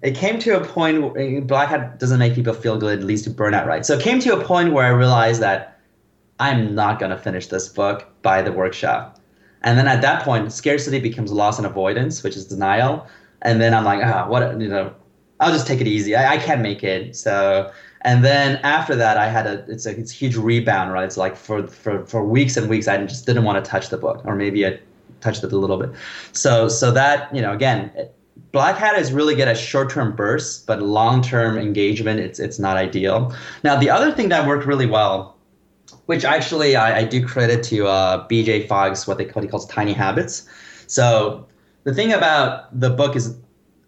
it came to a point. Where, Black Hat doesn't make people feel good, it leads to burnout, right? So it came to a point where I realized that I'm not gonna finish this book by the workshop. And then at that point, scarcity becomes loss and avoidance, which is denial. And then I'm like, ah, what, you know, I'll just take it easy. I, I can't make it. So, and then after that, I had a it's a it's a huge rebound, right? It's like for for for weeks and weeks, I just didn't want to touch the book, or maybe I touched it a little bit. So so that you know again. Black Hat is really good at short-term bursts, but long-term engagement, it's it's not ideal. Now, the other thing that worked really well, which actually I, I do credit to uh, B.J. Fogg's what they what he calls tiny habits. So the thing about the book is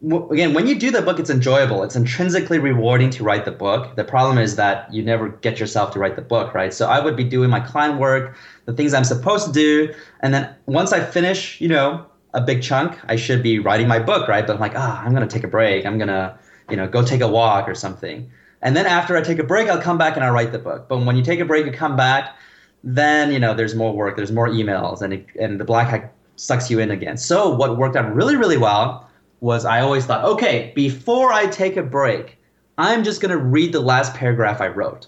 again, when you do the book, it's enjoyable. It's intrinsically rewarding to write the book. The problem is that you never get yourself to write the book, right? So I would be doing my client work, the things I'm supposed to do, and then once I finish, you know, a big chunk, I should be writing my book, right? But I'm like, ah, oh, I'm gonna take a break. I'm gonna, you know, go take a walk or something. And then after I take a break, I'll come back and I'll write the book. But when you take a break, you come back, then you know there's more work, there's more emails, and it, and the black hat sucks you in again. So what worked out really, really well was I always thought, okay, before I take a break, I'm just going to read the last paragraph I wrote.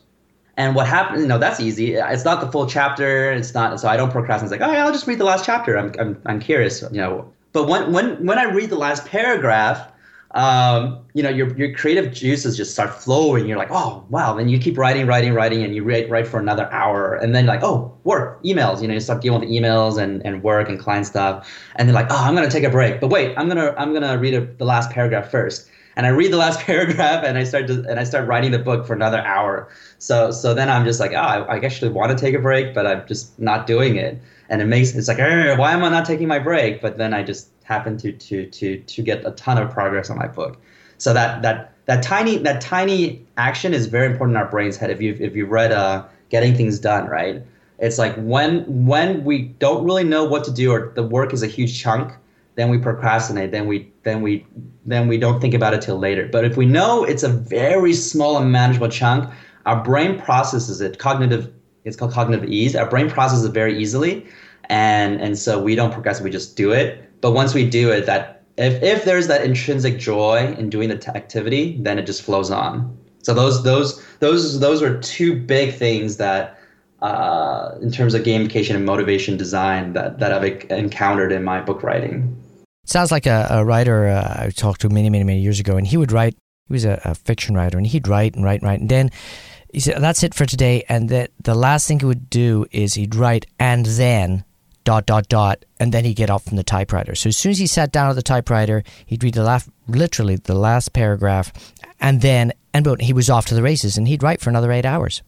And what happened, you know, that's easy. It's not the full chapter. It's not, so I don't procrastinate. It's like, oh, yeah, I'll just read the last chapter. I'm, I'm, I'm curious, you know. But when, when, when I read the last paragraph, um, you know, your, your creative juices just start flowing. You're like, oh, wow. Then you keep writing, writing, writing, and you write, write for another hour. And then like, oh, work, emails. You know, you start dealing with emails and, and work and client stuff. And then like, oh, I'm going to take a break. But wait, I'm going to I'm gonna read a, the last paragraph first. And I read the last paragraph and I start to, and I start writing the book for another hour. So so then I'm just like, oh, I, I actually want to take a break, but I'm just not doing it. And it makes it's like, why am I not taking my break? But then I just happen to to to to get a ton of progress on my book. So that that that tiny that tiny action is very important in our brain's head. If you if you read uh, Getting Things Done, right? It's like when when we don't really know what to do or the work is a huge chunk, then we procrastinate. Then we then we then we don't think about it till later. But if we know it's a very small and manageable chunk, our brain processes it. Cognitive it's called cognitive ease. Our brain processes it very easily, and and so we don't procrastinate. We just do it but once we do it, that if, if there's that intrinsic joy in doing the t- activity, then it just flows on. So those those those those are two big things that, uh, in terms of gamification and motivation design, that that I've encountered in my book writing. Sounds like a, a writer uh, I talked to many many many years ago, and he would write. He was a, a fiction writer, and he'd write and write and write, and then he said, "That's it for today." And that the last thing he would do is he'd write, and then dot dot dot and then he'd get up from the typewriter. So as soon as he sat down at the typewriter he'd read the last literally the last paragraph and then and boom, he was off to the races and he'd write for another eight hours.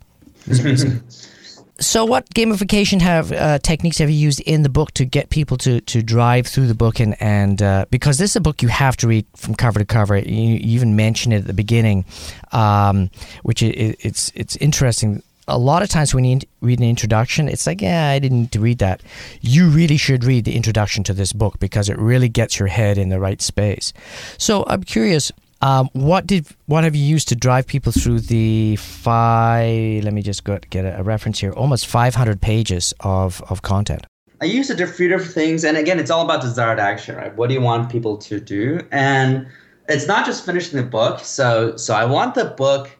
It's amazing. so what gamification have uh, techniques have you used in the book to get people to, to drive through the book and, and uh, because this is a book you have to read from cover to cover. You, you even mentioned it at the beginning um, which it, it's it's interesting a lot of times when you read an introduction, it's like, yeah, I didn't need to read that. You really should read the introduction to this book because it really gets your head in the right space. So I'm curious, Um, what did what have you used to drive people through the five? Let me just go, get a, a reference here. Almost 500 pages of of content. I use a few different things, and again, it's all about desired action, right? What do you want people to do? And it's not just finishing the book. So, so I want the book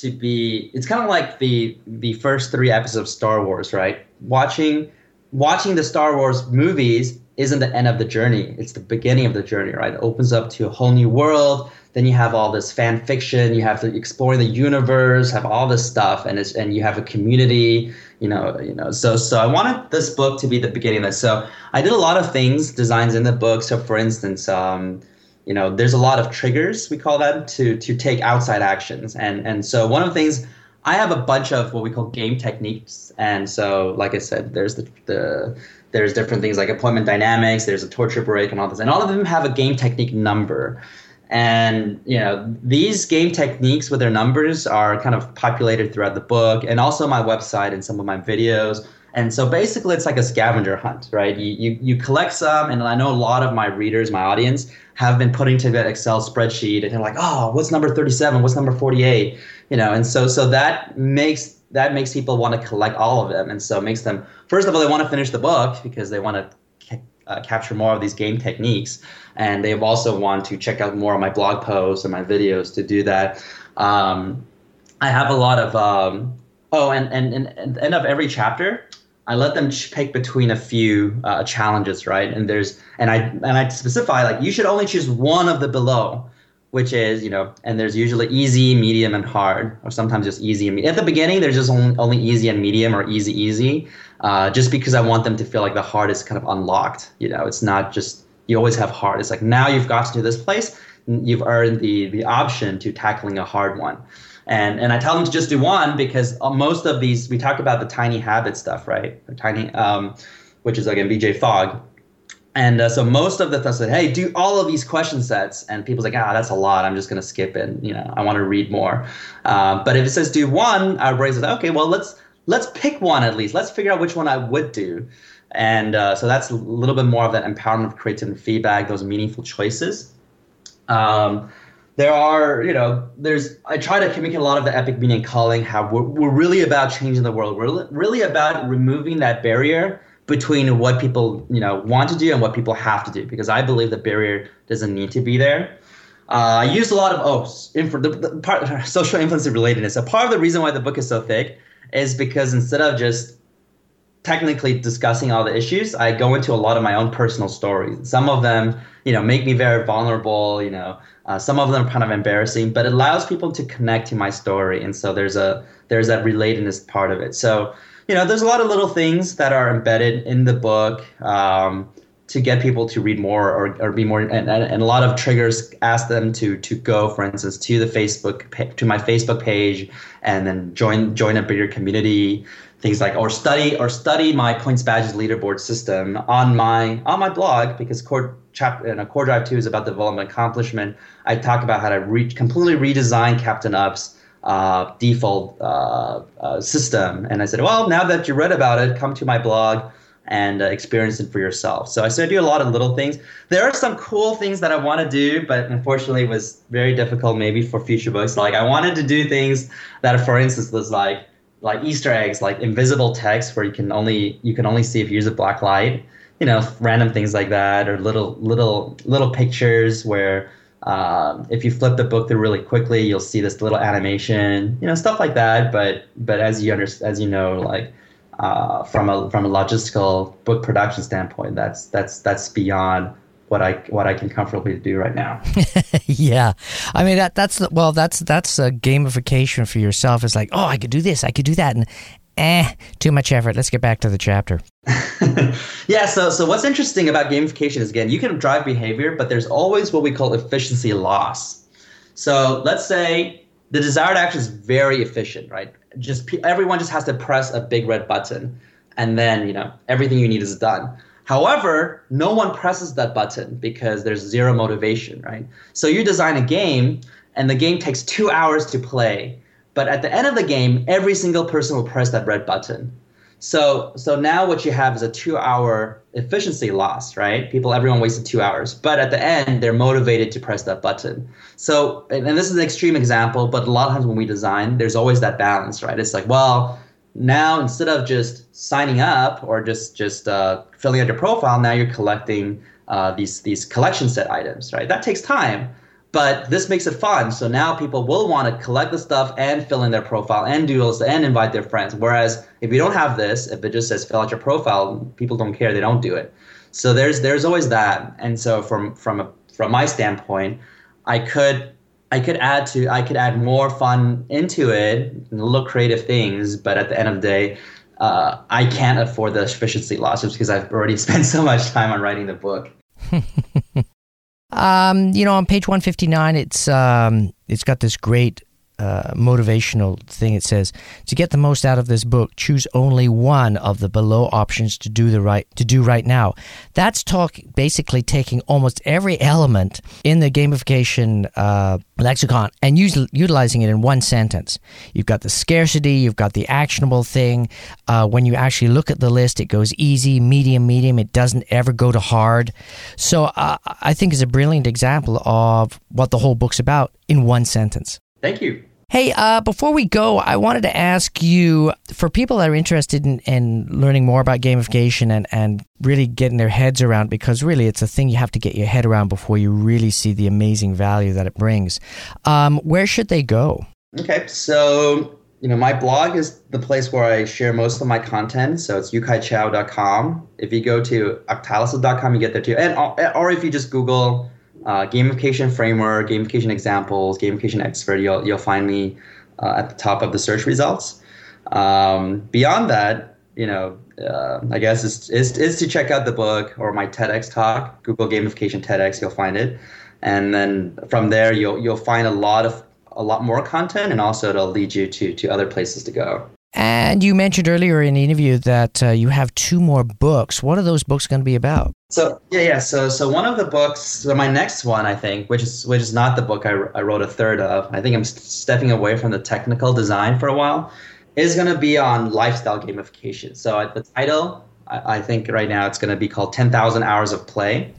to be. It's kind of like the the first three episodes of Star Wars, right? Watching watching the Star Wars movies isn't the end of the journey. It's the beginning of the journey, right? It opens up to a whole new world. Then you have all this fan fiction. You have to explore the universe, have all this stuff, and it's and you have a community. You know, you know. So so I wanted this book to be the beginning of this. So I did a lot of things, designs in the book. So for instance, um, you know, there's a lot of triggers we call them to to take outside actions, and and so one of the things I have a bunch of what we call game techniques, and so like I said, there's the the there's different things like appointment dynamics, there's a torture break, and all this, and all of them have a game technique number. And you know these game techniques with their numbers are kind of populated throughout the book, and also my website and some of my videos. And so basically, it's like a scavenger hunt, right? You, you, you collect some, and I know a lot of my readers, my audience, have been putting together Excel spreadsheet, and they're like, oh, what's number 37? What's number 48? You know, and so so that makes that makes people want to collect all of them, and so it makes them first of all they want to finish the book because they want to ca- uh, capture more of these game techniques, and they also want to check out more of my blog posts and my videos to do that. Um, I have a lot of um, oh, and, and and end of every chapter, I let them pick between a few uh, challenges, right? And there's and I and I specify like you should only choose one of the below which is you know and there's usually easy medium and hard or sometimes just easy and medium. at the beginning there's just only, only easy and medium or easy easy uh, just because i want them to feel like the hard is kind of unlocked you know it's not just you always have hard it's like now you've gotten to this place you've earned the the option to tackling a hard one and and i tell them to just do one because uh, most of these we talk about the tiny habit stuff right the tiny um, which is again bj fogg and uh, so most of the stuff said, hey, do all of these question sets. And people's like, ah, that's a lot. I'm just going to skip it. You know, I want to read more. Uh, but if it says do one, I raise it. Okay, well, let's let's pick one at least. Let's figure out which one I would do. And uh, so that's a little bit more of that empowerment of creative feedback, those meaningful choices. Um, there are, you know, there's, I try to communicate a lot of the epic meaning calling, how we're, we're really about changing the world. We're really about removing that barrier between what people you know want to do and what people have to do because I believe the barrier doesn't need to be there. Uh, I use a lot of oh, info, the, the part, social influence relatedness. So part of the reason why the book is so thick is because instead of just technically discussing all the issues, I go into a lot of my own personal stories. Some of them, you know, make me very vulnerable. You know, uh, some of them are kind of embarrassing, but it allows people to connect to my story, and so there's a there's that relatedness part of it. So you know, there's a lot of little things that are embedded in the book um, to get people to read more or, or be more, and, and, a lot of triggers ask them to to go, for instance, to the Facebook to my Facebook page, and then join join a bigger community. Things like or study or study my points badges leaderboard system on my on my blog because core chapter and a core drive two is about development accomplishment. I talk about how to re- completely redesign Captain Up's uh, default uh, uh, system. And I said, well, now that you read about it, come to my blog and uh, experience it for yourself. So I said, I do a lot of little things. There are some cool things that I want to do, but unfortunately, it was very difficult maybe for future books. Like I wanted to do things that, for instance, was like like Easter eggs, like invisible text where you can only you can only see if you use a black light. You know, random things like that, or little little little pictures where um, if you flip the book through really quickly, you'll see this little animation, you know, stuff like that. But but as you under, as you know, like uh, from a from a logistical book production standpoint, that's that's that's beyond what I what I can comfortably do right now. yeah, I mean that that's well that's that's a gamification for yourself. It's like oh I could do this, I could do that, and eh, too much effort. Let's get back to the chapter. yeah, so so what's interesting about gamification is again, you can drive behavior, but there's always what we call efficiency loss. So let's say the desired action is very efficient, right? Just everyone just has to press a big red button, and then you know everything you need is done. However, no one presses that button because there's zero motivation, right? So you design a game, and the game takes two hours to play but at the end of the game, every single person will press that red button. So so now what you have is a two hour efficiency loss, right? People, everyone wasted two hours, but at the end they're motivated to press that button. So and, and this is an extreme example, but a lot of times when we design, there's always that balance, right? It's like, well, now instead of just signing up or just just uh, filling out your profile, now you're collecting uh, these these collection set items, right? That takes time but this makes it fun. So now people will want to collect the stuff and fill in their profile and do this and invite their friends. Whereas if you don't have this, if it just says fill out your profile, people don't care. They don't do it. So there's there's always that. And so from from a, from my standpoint, I could I could add to I could add more fun into it, look creative things. But at the end of the day, uh, I can't afford the efficiency losses because I've already spent so much time on writing the book. Um, you know, on page 159, it's um, it's got this great uh, motivational thing. It says to get the most out of this book, choose only one of the below options to do the right to do right now. That's talk basically taking almost every element in the gamification uh, lexicon and use, utilizing it in one sentence. You've got the scarcity, you've got the actionable thing. Uh, when you actually look at the list, it goes easy, medium, medium. It doesn't ever go to hard. So uh, I think is a brilliant example of what the whole book's about in one sentence. Thank you. Hey, uh, before we go, I wanted to ask you for people that are interested in, in learning more about gamification and, and really getting their heads around, because really it's a thing you have to get your head around before you really see the amazing value that it brings. Um, where should they go? Okay, so you know my blog is the place where I share most of my content. So it's yukaichou.com. If you go to octalysis.com, you get there too, and or if you just Google uh, gamification framework, gamification examples, gamification expert, you'll, you'll find me uh, at the top of the search results. Um, beyond that, you know, uh, I guess is, is, is to check out the book or my TEDx talk, Google Gamification TEDx, you'll find it. And then from there, you'll, you'll find a lot of a lot more content and also it'll lead you to, to other places to go. And you mentioned earlier in the interview that uh, you have two more books. What are those books going to be about? So yeah, yeah. So so one of the books, so my next one, I think, which is which is not the book I, I wrote a third of. I think I'm stepping away from the technical design for a while. Is going to be on lifestyle gamification. So the title, I, I think right now it's going to be called Ten Thousand Hours of Play.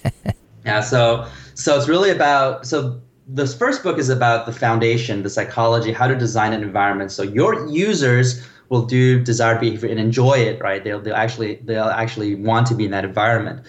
yeah. So so it's really about so this first book is about the foundation, the psychology, how to design an environment so your users will do desired behavior and enjoy it, right? They'll, they'll actually they'll actually want to be in that environment.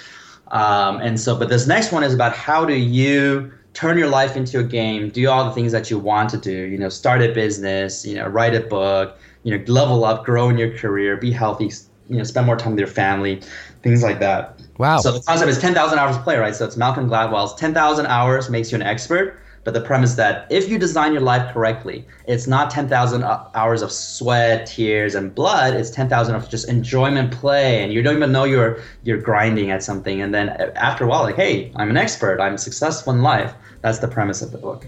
Um, and so, but this next one is about how do you turn your life into a game, do all the things that you want to do, you know, start a business, you know, write a book, you know, level up, grow in your career, be healthy, you know, spend more time with your family, things like that. Wow. So the concept is 10,000 hours play, right? So it's Malcolm Gladwell's 10,000 hours makes you an expert but the premise that if you design your life correctly, it's not 10,000 hours of sweat, tears, and blood. It's 10,000 of just enjoyment, play, and you don't even know you're you're grinding at something. And then uh, after a while, like, hey, I'm an expert. I'm successful in life. That's the premise of the book.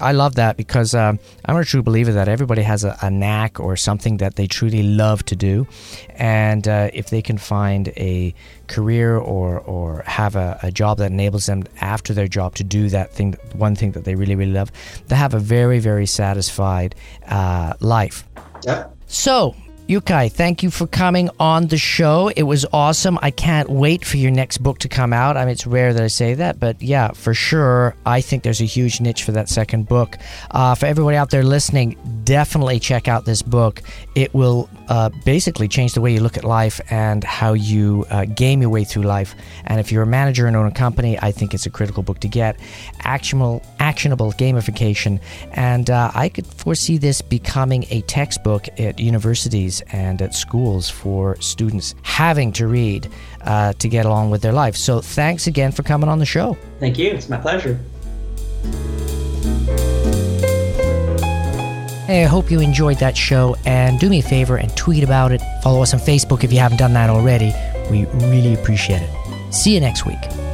I love that because um, I'm a true believer that everybody has a, a, knack or something that they truly love to do. And uh, if they can find a career or, or have a, a, job that enables them after their job to do that thing, one thing that they really, really love, they have a very, very satisfied uh, life. Yeah. So, Yukai, thank you for coming on the show. It was awesome. I can't wait for your next book to come out. I mean, it's rare that I say that, but yeah, for sure, I think there's a huge niche for that second book. Uh, for everybody out there listening, definitely check out this book. It will uh, basically change the way you look at life and how you uh, game your way through life. And if you're a manager and own a company, I think it's a critical book to get. Actionable, actionable gamification, and uh, I could foresee this becoming a textbook at universities and at schools for students having to read uh, to get along with their life. So thanks again for coming on the show. Thank you. It's my pleasure. Hey, I hope you enjoyed that show and do me a favor and tweet about it. Follow us on Facebook if you haven't done that already. We really appreciate it. See you next week.